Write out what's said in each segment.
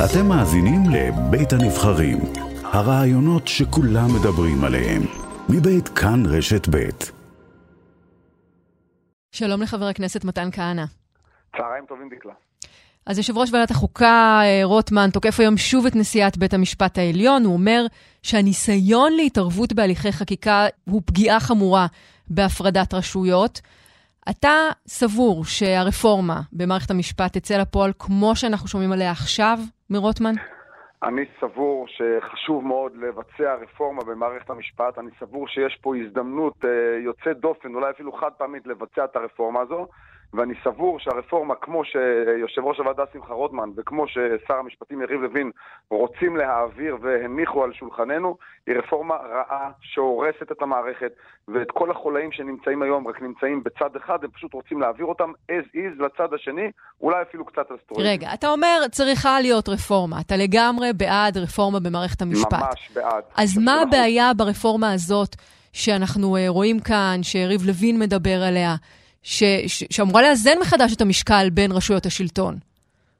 אתם מאזינים לבית הנבחרים, הרעיונות שכולם מדברים עליהם, מבית כאן רשת בית. שלום לחבר הכנסת מתן כהנא. צהריים טובים דקלה. אז יושב ראש ועדת החוקה אה, רוטמן תוקף היום שוב את נשיאת בית המשפט העליון. הוא אומר שהניסיון להתערבות בהליכי חקיקה הוא פגיעה חמורה בהפרדת רשויות. אתה סבור שהרפורמה במערכת המשפט תצא לפועל כמו שאנחנו שומעים עליה עכשיו מרוטמן? אני סבור שחשוב מאוד לבצע רפורמה במערכת המשפט. אני סבור שיש פה הזדמנות אה, יוצאת דופן, אולי אפילו חד פעמית, לבצע את הרפורמה הזו. ואני סבור שהרפורמה, כמו שיושב ראש הוועדה שמחה רוטמן וכמו ששר המשפטים יריב לוין רוצים להעביר והניחו על שולחננו, היא רפורמה רעה שהורסת את המערכת ואת כל החולאים שנמצאים היום רק נמצאים בצד אחד, הם פשוט רוצים להעביר אותם as is לצד השני, אולי אפילו קצת אסטרואידים. רגע, אתה אומר צריכה להיות רפורמה, אתה לגמרי בעד רפורמה במערכת המשפט. ממש בעד. אז מה הבעיה ברפורמה הזאת שאנחנו אה, רואים כאן, שיריב לוין מדבר עליה? ש, ש, שאמורה לאזן מחדש את המשקל בין רשויות השלטון.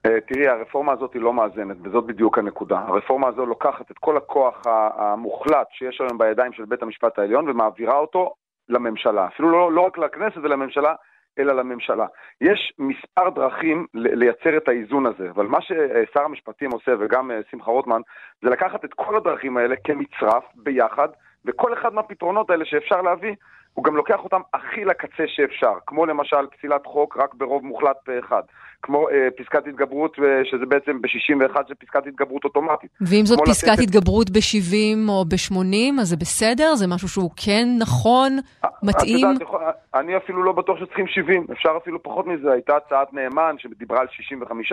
אה, תראי, הרפורמה הזאת היא לא מאזנת, וזאת בדיוק הנקודה. הרפורמה הזו לוקחת את כל הכוח המוחלט שיש היום בידיים של בית המשפט העליון ומעבירה אותו לממשלה. אפילו לא, לא רק לכנסת ולממשלה, אלא לממשלה. יש מספר דרכים לייצר את האיזון הזה, אבל מה ששר המשפטים עושה, וגם אה, שמחה רוטמן, זה לקחת את כל הדרכים האלה כמצרף ביחד, וכל אחד מהפתרונות האלה שאפשר להביא, הוא גם לוקח אותם הכי לקצה שאפשר, כמו למשל פסילת חוק רק ברוב מוחלט פה אחד, כמו אה, פסקת התגברות, אה, שזה בעצם ב-61 זה פסקת התגברות אוטומטית. ואם זאת פסקת לתת... התגברות ב-70 או ב-80, אז זה בסדר? זה משהו שהוא כן נכון, אה, מתאים? את יודעת, אני אפילו לא בטוח שצריכים 70, אפשר אפילו פחות מזה. הייתה הצעת נאמן שדיברה על 65,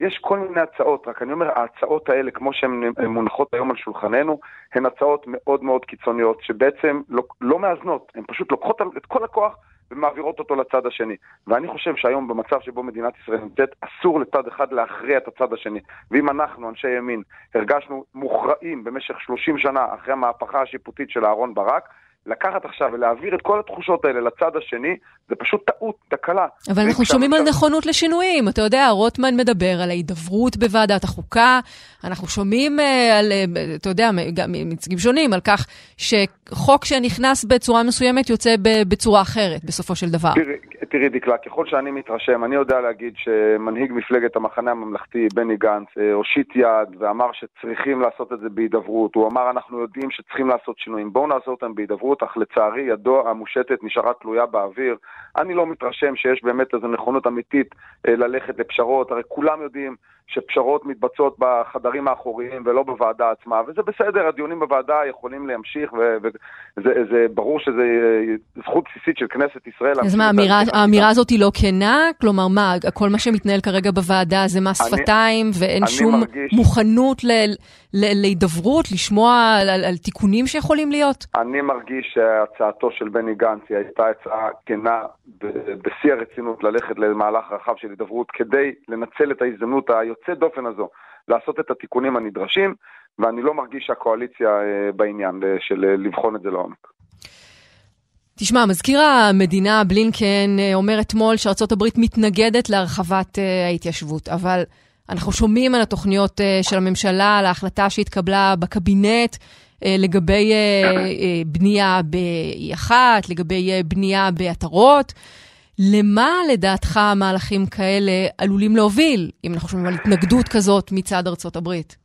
יש כל מיני הצעות, רק אני אומר, ההצעות האלה, כמו שהן מונחות היום על שולחננו, הן הצעות מאוד מאוד קיצוניות, שבעצם לא, לא מאזנות, הן פשוט לוקחות את כל הכוח ומעבירות אותו לצד השני. ואני חושב שהיום במצב שבו מדינת ישראל נמצאת, אסור לצד אחד להכריע את הצד השני. ואם אנחנו, אנשי ימין, הרגשנו מוכרעים במשך 30 שנה אחרי המהפכה השיפוטית של אהרן ברק, לקחת עכשיו ולהעביר את כל התחושות האלה לצד השני, זה פשוט טעות, תקלה. אבל אנחנו שומעים על נכונות לשינויים. אתה יודע, רוטמן מדבר על ההידברות בוועדת החוקה, אנחנו שומעים אה, על, אה, אתה יודע, גם מנציגים שונים, על כך שחוק שנכנס בצורה מסוימת יוצא בצורה אחרת, בסופו של דבר. תראי, תראי דקלה, ככל שאני מתרשם, אני יודע להגיד שמנהיג מפלגת המחנה הממלכתי, בני גנץ, אה, הושיט יד ואמר שצריכים לעשות את זה בהידברות. הוא אמר, אנחנו יודעים שצריכים לעשות שינויים, בואו נעשה אותם בהידברות, אך לצערי ידו המושטת נשארה תלויה באוויר. אני לא מתרשם שיש באמת איזו נכונות אמיתית אה, ללכת לפשרות, הרי כולם יודעים שפשרות מתבצעות בחדרים האחוריים ולא בוועדה עצמה, וזה בסדר, הדיונים בוועדה יכולים להמשיך, וזה ברור שזו אה, זכות בסיסית של כנסת ישראל. אז מה, האמירה, האמירה הזאת היא לא כנה? כלומר, מה, כל מה שמתנהל כרגע בוועדה זה מס שפתיים, ואין שום מרגיש... מוכנות ל... להידברות, לשמוע על, על, על תיקונים שיכולים להיות? אני מרגיש שהצעתו של בני גנץ היא הייתה הצעה כנה בשיא הרצינות ללכת למהלך רחב של הידברות כדי לנצל את ההזדמנות היוצאת דופן הזו לעשות את התיקונים הנדרשים, ואני לא מרגיש שהקואליציה אה, בעניין אה, של אה, לבחון את זה לעומק. תשמע, מזכיר המדינה בלינקן אומר אתמול הברית מתנגדת להרחבת ההתיישבות, אבל אנחנו שומעים על התוכניות של הממשלה, על ההחלטה שהתקבלה בקבינט לגבי בנייה ב-E1, לגבי בנייה בעטרות. למה לדעתך מהלכים כאלה עלולים להוביל, אם אנחנו שומעים על התנגדות כזאת מצד ארצות הברית?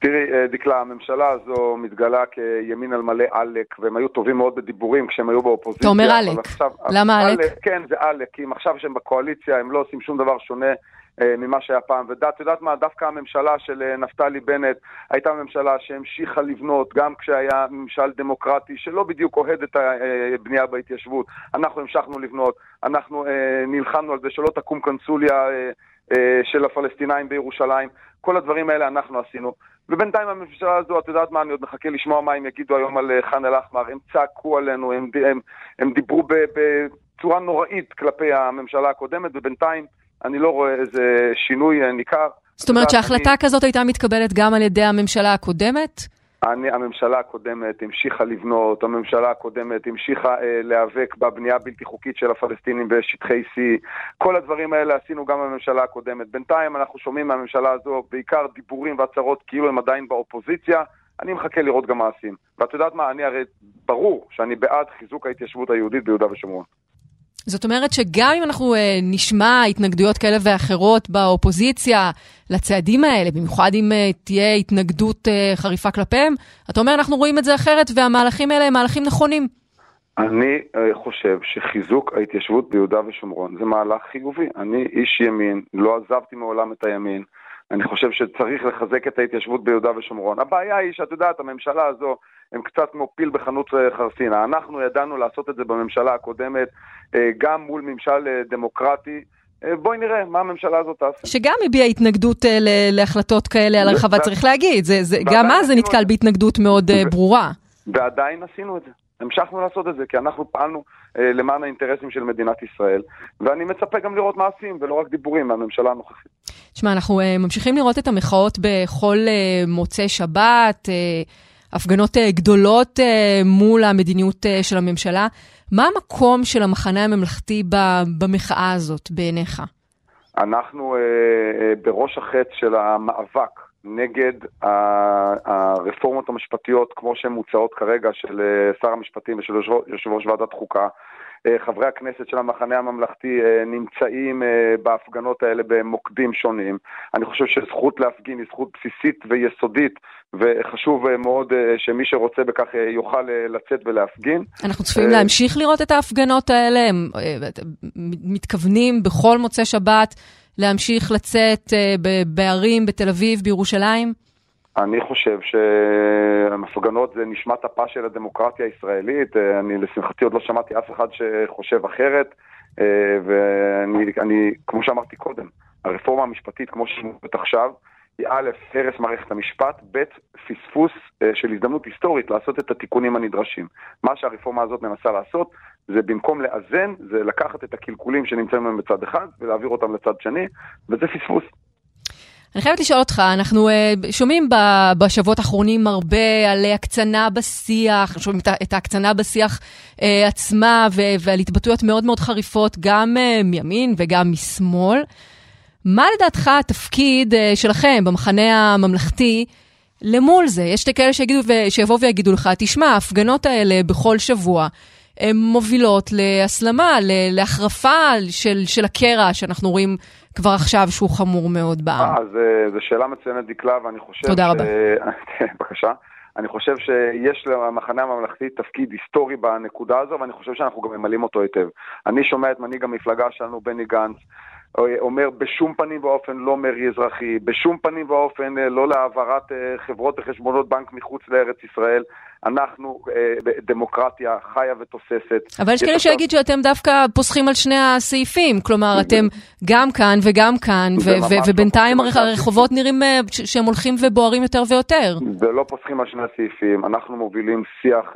תראי, דקלה, הממשלה הזו מתגלה כימין על מלא עלק, והם היו טובים מאוד בדיבורים כשהם היו באופוזיציה. אתה אומר עלק. עכשיו, למה עלק? כן, זה עלק, כי אם עכשיו שהם בקואליציה, הם לא עושים שום דבר שונה אה, ממה שהיה פעם. ואת יודעת מה, דווקא הממשלה של אה, נפתלי בנט הייתה ממשלה שהמשיכה לבנות, גם כשהיה ממשל דמוקרטי שלא בדיוק אוהד את הבנייה בהתיישבות. אנחנו המשכנו לבנות, אנחנו אה, נלחמנו על זה שלא תקום קונסוליה של הפלסטינאים בירושלים. כל הדברים האלה אנחנו עשינו. ובינתיים הממשלה הזו, את יודעת מה, אני עוד מחכה לשמוע מה הם יגידו היום על ח'אן אל-אחמר. הם צעקו עלינו, הם, הם, הם דיברו בצורה נוראית כלפי הממשלה הקודמת, ובינתיים אני לא רואה איזה שינוי ניכר. זאת אומרת שהחלטה אני... כזאת הייתה מתקבלת גם על ידי הממשלה הקודמת? אני, הממשלה הקודמת המשיכה לבנות, הממשלה הקודמת המשיכה אה, להיאבק בבנייה הבלתי חוקית של הפלסטינים בשטחי C. כל הדברים האלה עשינו גם בממשלה הקודמת. בינתיים אנחנו שומעים מהממשלה הזו בעיקר דיבורים והצהרות כאילו הם עדיין באופוזיציה. אני מחכה לראות גם מעשים. ואת יודעת מה, אני הרי ברור שאני בעד חיזוק ההתיישבות היהודית ביהודה ושומרון. זאת אומרת שגם אם אנחנו uh, נשמע התנגדויות כאלה ואחרות באופוזיציה לצעדים האלה, במיוחד אם uh, תהיה התנגדות uh, חריפה כלפיהם, אתה אומר אנחנו רואים את זה אחרת והמהלכים האלה הם מהלכים נכונים. אני uh, חושב שחיזוק ההתיישבות ביהודה ושומרון זה מהלך חיובי. אני איש ימין, לא עזבתי מעולם את הימין. אני חושב שצריך לחזק את ההתיישבות ביהודה ושומרון. הבעיה היא שאת יודעת, הממשלה הזו הם קצת כמו פיל בחנות חרסינה. אנחנו ידענו לעשות את זה בממשלה הקודמת, אה, גם מול ממשל אה, דמוקרטי. אה, בואי נראה מה הממשלה הזאת תעשה. שגם הביעה התנגדות להחלטות כאלה על הרחבה, צריך להגיד. זה, זה, גם אז זה נתקל בהתנגדות מאוד ברורה. ועדיין עשינו את זה. המשכנו לעשות את זה, כי אנחנו פעלנו אה, למען האינטרסים של מדינת ישראל, ואני מצפה גם לראות מעשים ולא רק דיבורים מהממשלה הנוכחית. תשמע, אנחנו אה, ממשיכים לראות את המחאות בכל אה, מוצאי שבת, אה, הפגנות אה, גדולות אה, מול המדיניות אה, של הממשלה. מה המקום של המחנה הממלכתי במחאה הזאת בעיניך? אנחנו אה, אה, בראש החץ של המאבק נגד הרפורמות המשפטיות כמו שהן מוצעות כרגע של אה, שר המשפטים ושל יושב ראש ועדת חוקה. אה, חברי הכנסת של המחנה הממלכתי אה, נמצאים בהפגנות האלה במוקדים שונים. אני חושב שזכות להפגין היא זכות בסיסית ויסודית, וחשוב מאוד שמי שרוצה בכך יוכל לצאת ולהפגין. אנחנו צפויים להמשיך לראות את ההפגנות האלה? הם מתכוונים בכל מוצאי שבת להמשיך לצאת אה, בערים, בתל אביב, בירושלים? אני חושב שהמפגנות זה נשמת אפה של הדמוקרטיה הישראלית. אה, אני לשמחתי עוד לא שמעתי אף אחד שחושב אחרת. אה, ואני, כמו שאמרתי קודם, הרפורמה המשפטית כמו שהיא עכשיו, א', הרס מערכת המשפט, ב', פספוס של הזדמנות היסטורית לעשות את התיקונים הנדרשים. מה שהרפורמה הזאת מנסה לעשות זה במקום לאזן, זה לקחת את הקלקולים שנמצאים היום בצד אחד ולהעביר אותם לצד שני, וזה פספוס. אני חייבת לשאול אותך, אנחנו uh, שומעים בשבועות האחרונים הרבה על הקצנה בשיח, שומעים את ההקצנה בשיח uh, עצמה ועל התבטאויות מאוד מאוד חריפות, גם מימין וגם משמאל. מה לדעתך התפקיד uh, שלכם במחנה הממלכתי למול זה? יש כאלה שיגידו, שיבואו ויגידו לך, תשמע, ההפגנות האלה בכל שבוע, הן מובילות להסלמה, להחרפה של, של הקרע שאנחנו רואים כבר עכשיו שהוא חמור מאוד בעם. אז אה, זו שאלה מצוינת, דקלה, ואני חושב... תודה ש... רבה. בבקשה. אני חושב שיש למחנה הממלכתי תפקיד היסטורי בנקודה הזו, ואני חושב שאנחנו גם ממלאים אותו היטב. אני שומע את מנהיג המפלגה שלנו, בני גנץ, אומר בשום פנים ואופן לא מרי אזרחי, בשום פנים ואופן אה, לא להעברת אה, חברות וחשבונות בנק מחוץ לארץ ישראל. אנחנו אה, דמוקרטיה חיה ותוססת. אבל יש כאלה עכשיו... שיגיד שאתם דווקא פוסחים על שני הסעיפים, כלומר אתם גם כאן וגם כאן, לא ובינתיים הרחובות נראים שהם הולכים ובוערים יותר ויותר. ולא פוסחים על שני הסעיפים, אנחנו מובילים שיח,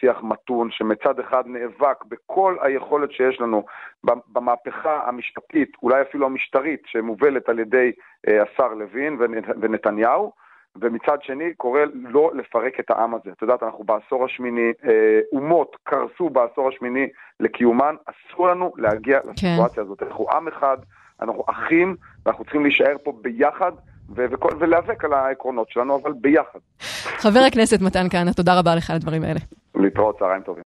שיח מתון שמצד אחד נאבק בכל היכולת שיש לנו במהפכה המשפטית, אולי אפילו המשטרית, שמובלת על ידי אה, השר לוין ונתניהו, ומצד שני קורא לא לפרק את העם הזה. את יודעת, אנחנו בעשור השמיני, אה, אומות קרסו בעשור השמיני לקיומן, אסור לנו להגיע כן. לסיטואציה הזאת. אנחנו עם אחד, אנחנו אחים, ואנחנו צריכים להישאר פה ביחד. ולהיאבק על העקרונות שלנו, אבל ביחד. חבר הכנסת מתן כהנא, תודה רבה לך על הדברים האלה. להתראות, צהריים טובים.